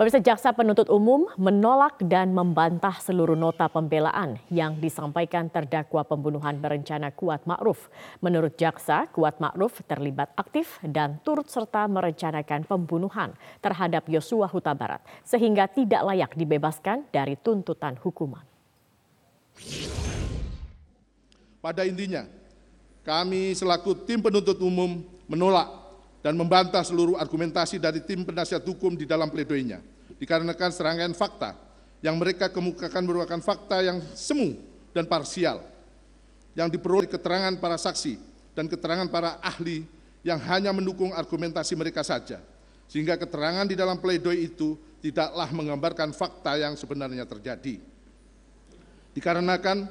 Pemirsa Jaksa Penuntut Umum menolak dan membantah seluruh nota pembelaan yang disampaikan terdakwa pembunuhan berencana Kuat Ma'ruf. Menurut Jaksa, Kuat Ma'ruf terlibat aktif dan turut serta merencanakan pembunuhan terhadap Yosua Huta Barat sehingga tidak layak dibebaskan dari tuntutan hukuman. Pada intinya, kami selaku tim penuntut umum menolak dan membantah seluruh argumentasi dari tim penasihat hukum di dalam pledoinya, dikarenakan serangkaian fakta yang mereka kemukakan merupakan fakta yang semu dan parsial, yang diperoleh keterangan para saksi dan keterangan para ahli yang hanya mendukung argumentasi mereka saja, sehingga keterangan di dalam pledoi itu tidaklah menggambarkan fakta yang sebenarnya terjadi. Dikarenakan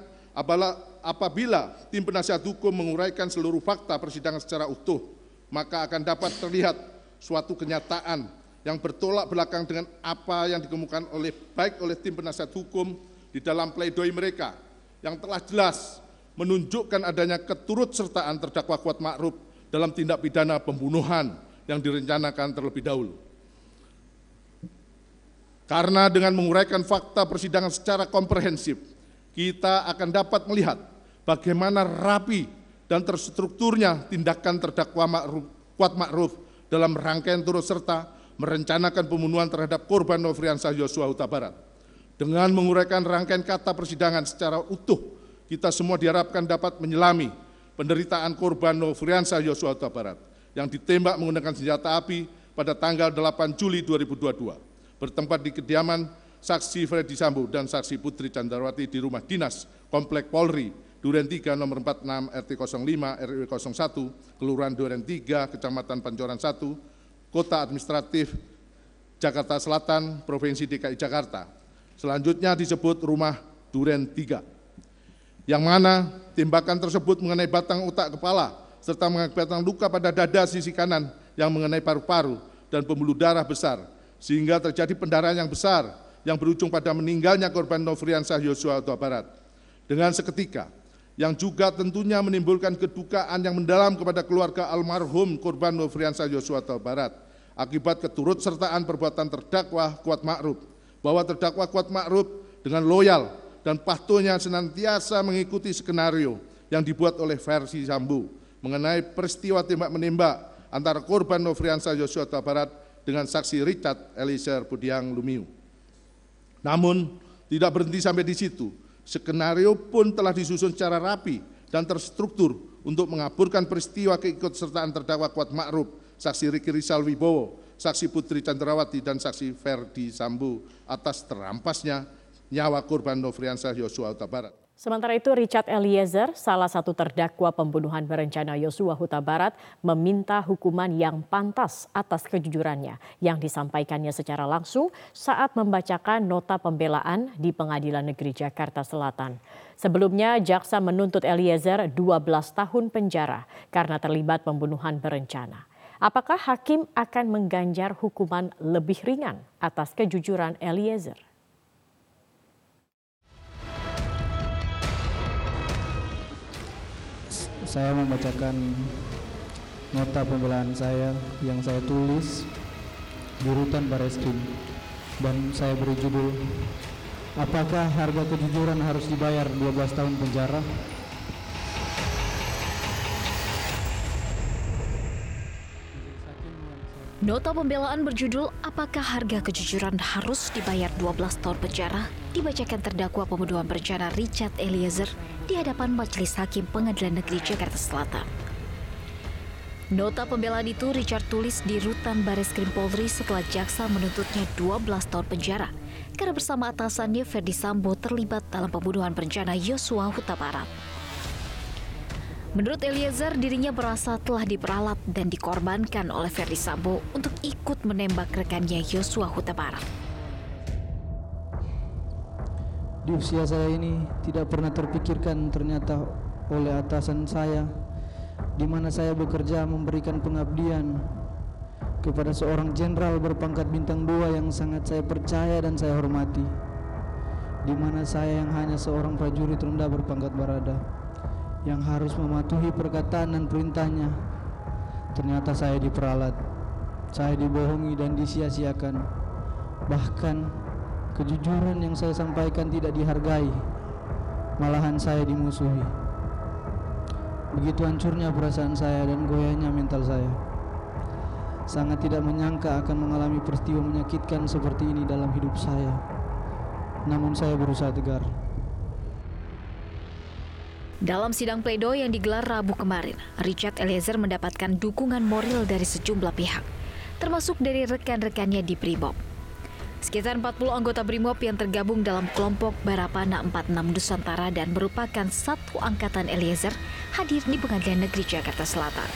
apabila tim penasihat hukum menguraikan seluruh fakta persidangan secara utuh, maka akan dapat terlihat suatu kenyataan yang bertolak belakang dengan apa yang dikemukakan oleh baik oleh tim penasihat hukum di dalam pledoi mereka yang telah jelas menunjukkan adanya keturut sertaan terdakwa kuat Ma'ruf dalam tindak pidana pembunuhan yang direncanakan terlebih dahulu. Karena dengan menguraikan fakta persidangan secara komprehensif, kita akan dapat melihat bagaimana rapi dan terstrukturnya tindakan terdakwa Ma'ruf, Kuat Ma'ruf dalam rangkaian turut serta merencanakan pembunuhan terhadap korban Nofriansah Yosua Huta Barat. Dengan menguraikan rangkaian kata persidangan secara utuh, kita semua diharapkan dapat menyelami penderitaan korban Nofriansah Yosua Huta Barat yang ditembak menggunakan senjata api pada tanggal 8 Juli 2022 bertempat di kediaman saksi Freddy Sambo dan saksi Putri Candrawati di rumah dinas Komplek Polri Duren 3 nomor 46 RT 05 RW 01 Kelurahan Duren 3 Kecamatan Pancoran 1 Kota Administratif Jakarta Selatan Provinsi DKI Jakarta. Selanjutnya disebut rumah Duren 3 yang mana tembakan tersebut mengenai batang otak kepala serta mengakibatkan luka pada dada sisi kanan yang mengenai paru-paru dan pembuluh darah besar sehingga terjadi pendarahan yang besar yang berujung pada meninggalnya korban Nofriansah Yosua Huta Barat. Dengan seketika, yang juga tentunya menimbulkan kedukaan yang mendalam kepada keluarga almarhum korban Nofriansah Yosua Barat akibat keturut sertaan perbuatan terdakwa Kuat Ma'ruf bahwa terdakwa Kuat Ma'ruf dengan loyal dan patuhnya senantiasa mengikuti skenario yang dibuat oleh versi Sambu mengenai peristiwa tembak menembak antara korban Nofriansah Yosua Barat dengan saksi Richard Eliezer Budiang Lumiu. Namun tidak berhenti sampai di situ Skenario pun telah disusun secara rapi dan terstruktur untuk mengaburkan peristiwa keikutsertaan terdakwa Kuat Ma'ruf, saksi Riki Rizal Wibowo, saksi Putri Chandrawati dan saksi Ferdi Sambu atas terampasnya nyawa korban Nofriansah Yosua Huta Barat. Sementara itu Richard Eliezer, salah satu terdakwa pembunuhan berencana Yosua Huta Barat, meminta hukuman yang pantas atas kejujurannya yang disampaikannya secara langsung saat membacakan nota pembelaan di Pengadilan Negeri Jakarta Selatan. Sebelumnya jaksa menuntut Eliezer 12 tahun penjara karena terlibat pembunuhan berencana. Apakah hakim akan mengganjar hukuman lebih ringan atas kejujuran Eliezer? Saya membacakan nota pembelaan saya yang saya tulis di rutan Bareskrim dan saya beri judul Apakah harga kejujuran harus dibayar 12 tahun penjara? Nota pembelaan berjudul Apakah harga kejujuran harus dibayar 12 tahun penjara dibacakan terdakwa pembunuhan berencana Richard Eliezer di hadapan Majelis Hakim Pengadilan Negeri Jakarta Selatan. Nota pembelaan itu Richard tulis di rutan Baris Krim Polri setelah jaksa menuntutnya 12 tahun penjara karena bersama atasannya Ferdi Sambo terlibat dalam pembunuhan berencana Yosua Huta Barat. Menurut Eliezer, dirinya merasa telah diperalat dan dikorbankan oleh Ferdi Sambo untuk ikut menembak rekannya Yosua Huta Barat. Di usia saya ini tidak pernah terpikirkan ternyata oleh atasan saya di mana saya bekerja memberikan pengabdian kepada seorang jenderal berpangkat bintang dua yang sangat saya percaya dan saya hormati di mana saya yang hanya seorang prajurit rendah berpangkat barada yang harus mematuhi perkataan dan perintahnya. Ternyata saya diperalat, saya dibohongi dan disia-siakan Bahkan kejujuran yang saya sampaikan tidak dihargai, malahan saya dimusuhi. Begitu hancurnya perasaan saya dan goyahnya mental saya. Sangat tidak menyangka akan mengalami peristiwa menyakitkan seperti ini dalam hidup saya. Namun saya berusaha tegar. Dalam sidang pledo yang digelar Rabu kemarin, Richard Eliezer mendapatkan dukungan moral dari sejumlah pihak, termasuk dari rekan-rekannya di Brimob. Sekitar 40 anggota Brimob yang tergabung dalam kelompok Barapana 46 Nusantara dan merupakan satu angkatan Eliezer hadir di Pengadilan Negeri Jakarta Selatan.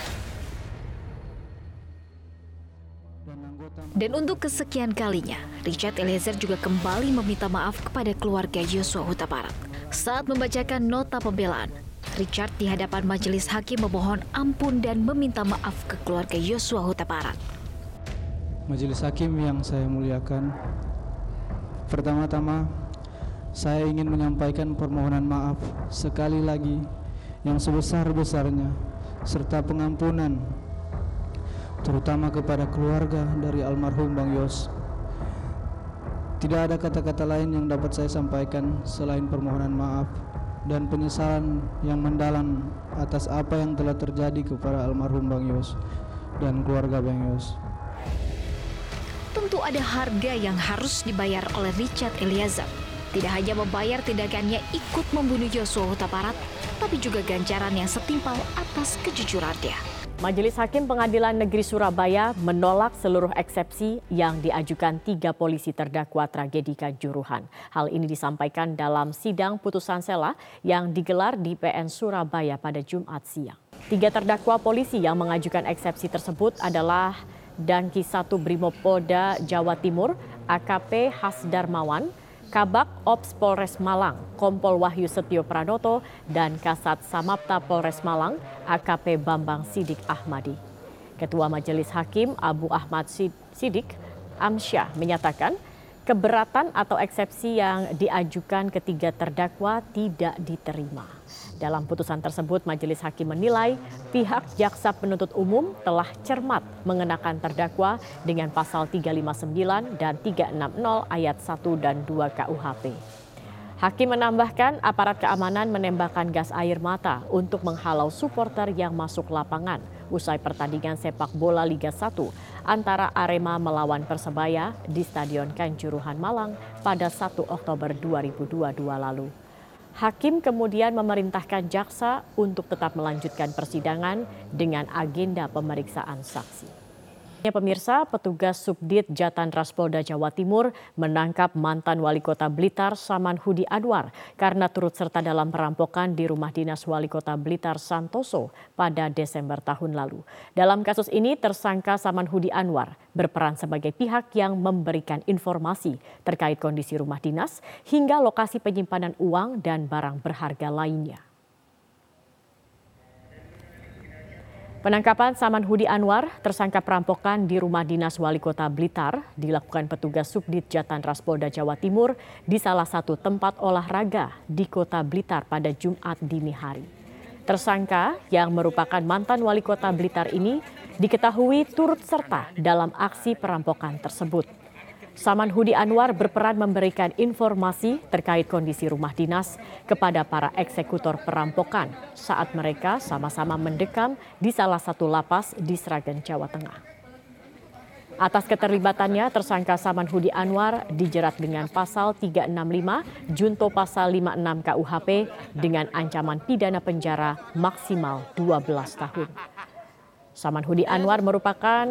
Dan untuk kesekian kalinya, Richard Eliezer juga kembali meminta maaf kepada keluarga Yosua Huta Barat. Saat membacakan nota pembelaan, Richard di hadapan majelis hakim memohon ampun dan meminta maaf ke keluarga Yosua Huta Barat. Majelis hakim yang saya muliakan, pertama-tama saya ingin menyampaikan permohonan maaf sekali lagi yang sebesar-besarnya serta pengampunan terutama kepada keluarga dari almarhum Bang Yos tidak ada kata-kata lain yang dapat saya sampaikan selain permohonan maaf dan penyesalan yang mendalam atas apa yang telah terjadi kepada almarhum Bang Yos dan keluarga Bang Yos. Tentu ada harga yang harus dibayar oleh Richard Eliezer. Tidak hanya membayar tindakannya ikut membunuh Yosua Huta Barat, tapi juga ganjaran yang setimpal atas kejujurannya. Majelis Hakim Pengadilan Negeri Surabaya menolak seluruh eksepsi yang diajukan tiga polisi terdakwa tragedi Kanjuruhan. Hal ini disampaikan dalam sidang putusan sela yang digelar di PN Surabaya pada Jumat siang. Tiga terdakwa polisi yang mengajukan eksepsi tersebut adalah Danki 1 Brimopolda Jawa Timur, AKP Hasdarmawan, Kabak Ops Polres Malang, Kompol Wahyu Setio Pranoto, dan Kasat Samapta Polres Malang, AKP Bambang Sidik Ahmadi. Ketua Majelis Hakim Abu Ahmad Sidik Amsyah menyatakan keberatan atau eksepsi yang diajukan ketiga terdakwa tidak diterima. Dalam putusan tersebut, Majelis Hakim menilai pihak jaksa penuntut umum telah cermat mengenakan terdakwa dengan pasal 359 dan 360 ayat 1 dan 2 KUHP. Hakim menambahkan aparat keamanan menembakkan gas air mata untuk menghalau supporter yang masuk lapangan usai pertandingan sepak bola Liga 1 antara Arema melawan Persebaya di Stadion Kanjuruhan Malang pada 1 Oktober 2022 lalu. Hakim kemudian memerintahkan jaksa untuk tetap melanjutkan persidangan dengan agenda pemeriksaan saksi. Ya pemirsa, petugas Subdit Jatan Raspolda Jawa Timur menangkap mantan wali kota Blitar Saman Hudi Anwar karena turut serta dalam perampokan di rumah dinas wali kota Blitar Santoso pada Desember tahun lalu. Dalam kasus ini tersangka Saman Hudi Anwar berperan sebagai pihak yang memberikan informasi terkait kondisi rumah dinas hingga lokasi penyimpanan uang dan barang berharga lainnya. Penangkapan Saman Hudi Anwar, tersangka perampokan di rumah dinas wali kota Blitar, dilakukan petugas Subdit Jatan Raspolda Jawa Timur di salah satu tempat olahraga di kota Blitar pada Jumat dini hari. Tersangka yang merupakan mantan wali kota Blitar ini diketahui turut serta dalam aksi perampokan tersebut. Saman Hudi Anwar berperan memberikan informasi terkait kondisi rumah dinas kepada para eksekutor perampokan saat mereka sama-sama mendekam di salah satu lapas di Sragen, Jawa Tengah. Atas keterlibatannya, tersangka Saman Hudi Anwar dijerat dengan pasal 365 junto pasal 56 KUHP dengan ancaman pidana penjara maksimal 12 tahun. Saman Hudi Anwar merupakan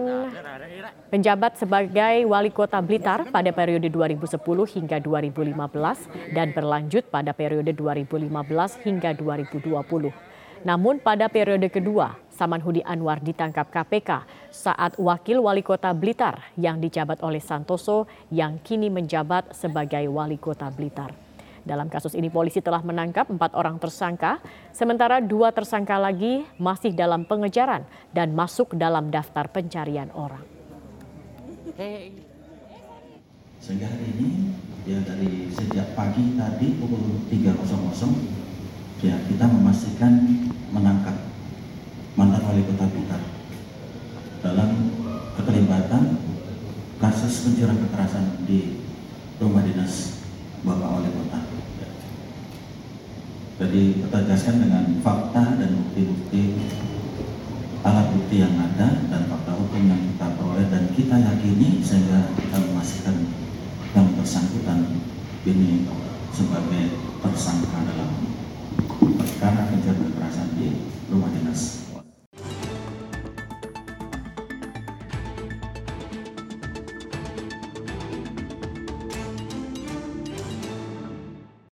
penjabat sebagai wali kota Blitar pada periode 2010 hingga 2015 dan berlanjut pada periode 2015 hingga 2020. Namun pada periode kedua, Saman Hudi Anwar ditangkap KPK saat wakil wali kota Blitar yang dijabat oleh Santoso yang kini menjabat sebagai wali kota Blitar. Dalam kasus ini polisi telah menangkap empat orang tersangka, sementara dua tersangka lagi masih dalam pengejaran dan masuk dalam daftar pencarian orang. Sehingga hari ini ya dari sejak pagi tadi pukul 3.00 ya kita memastikan menangkap mantan wali kota Blitar dalam keterlibatan kasus pencurian kekerasan di rumah dinas Bapak Wali Kota. Jelaskan dengan fakta dan bukti-bukti alat bukti yang ada dan fakta hukum yang kita peroleh. Dan kita yakini sehingga kita memastikan yang bersangkutan ini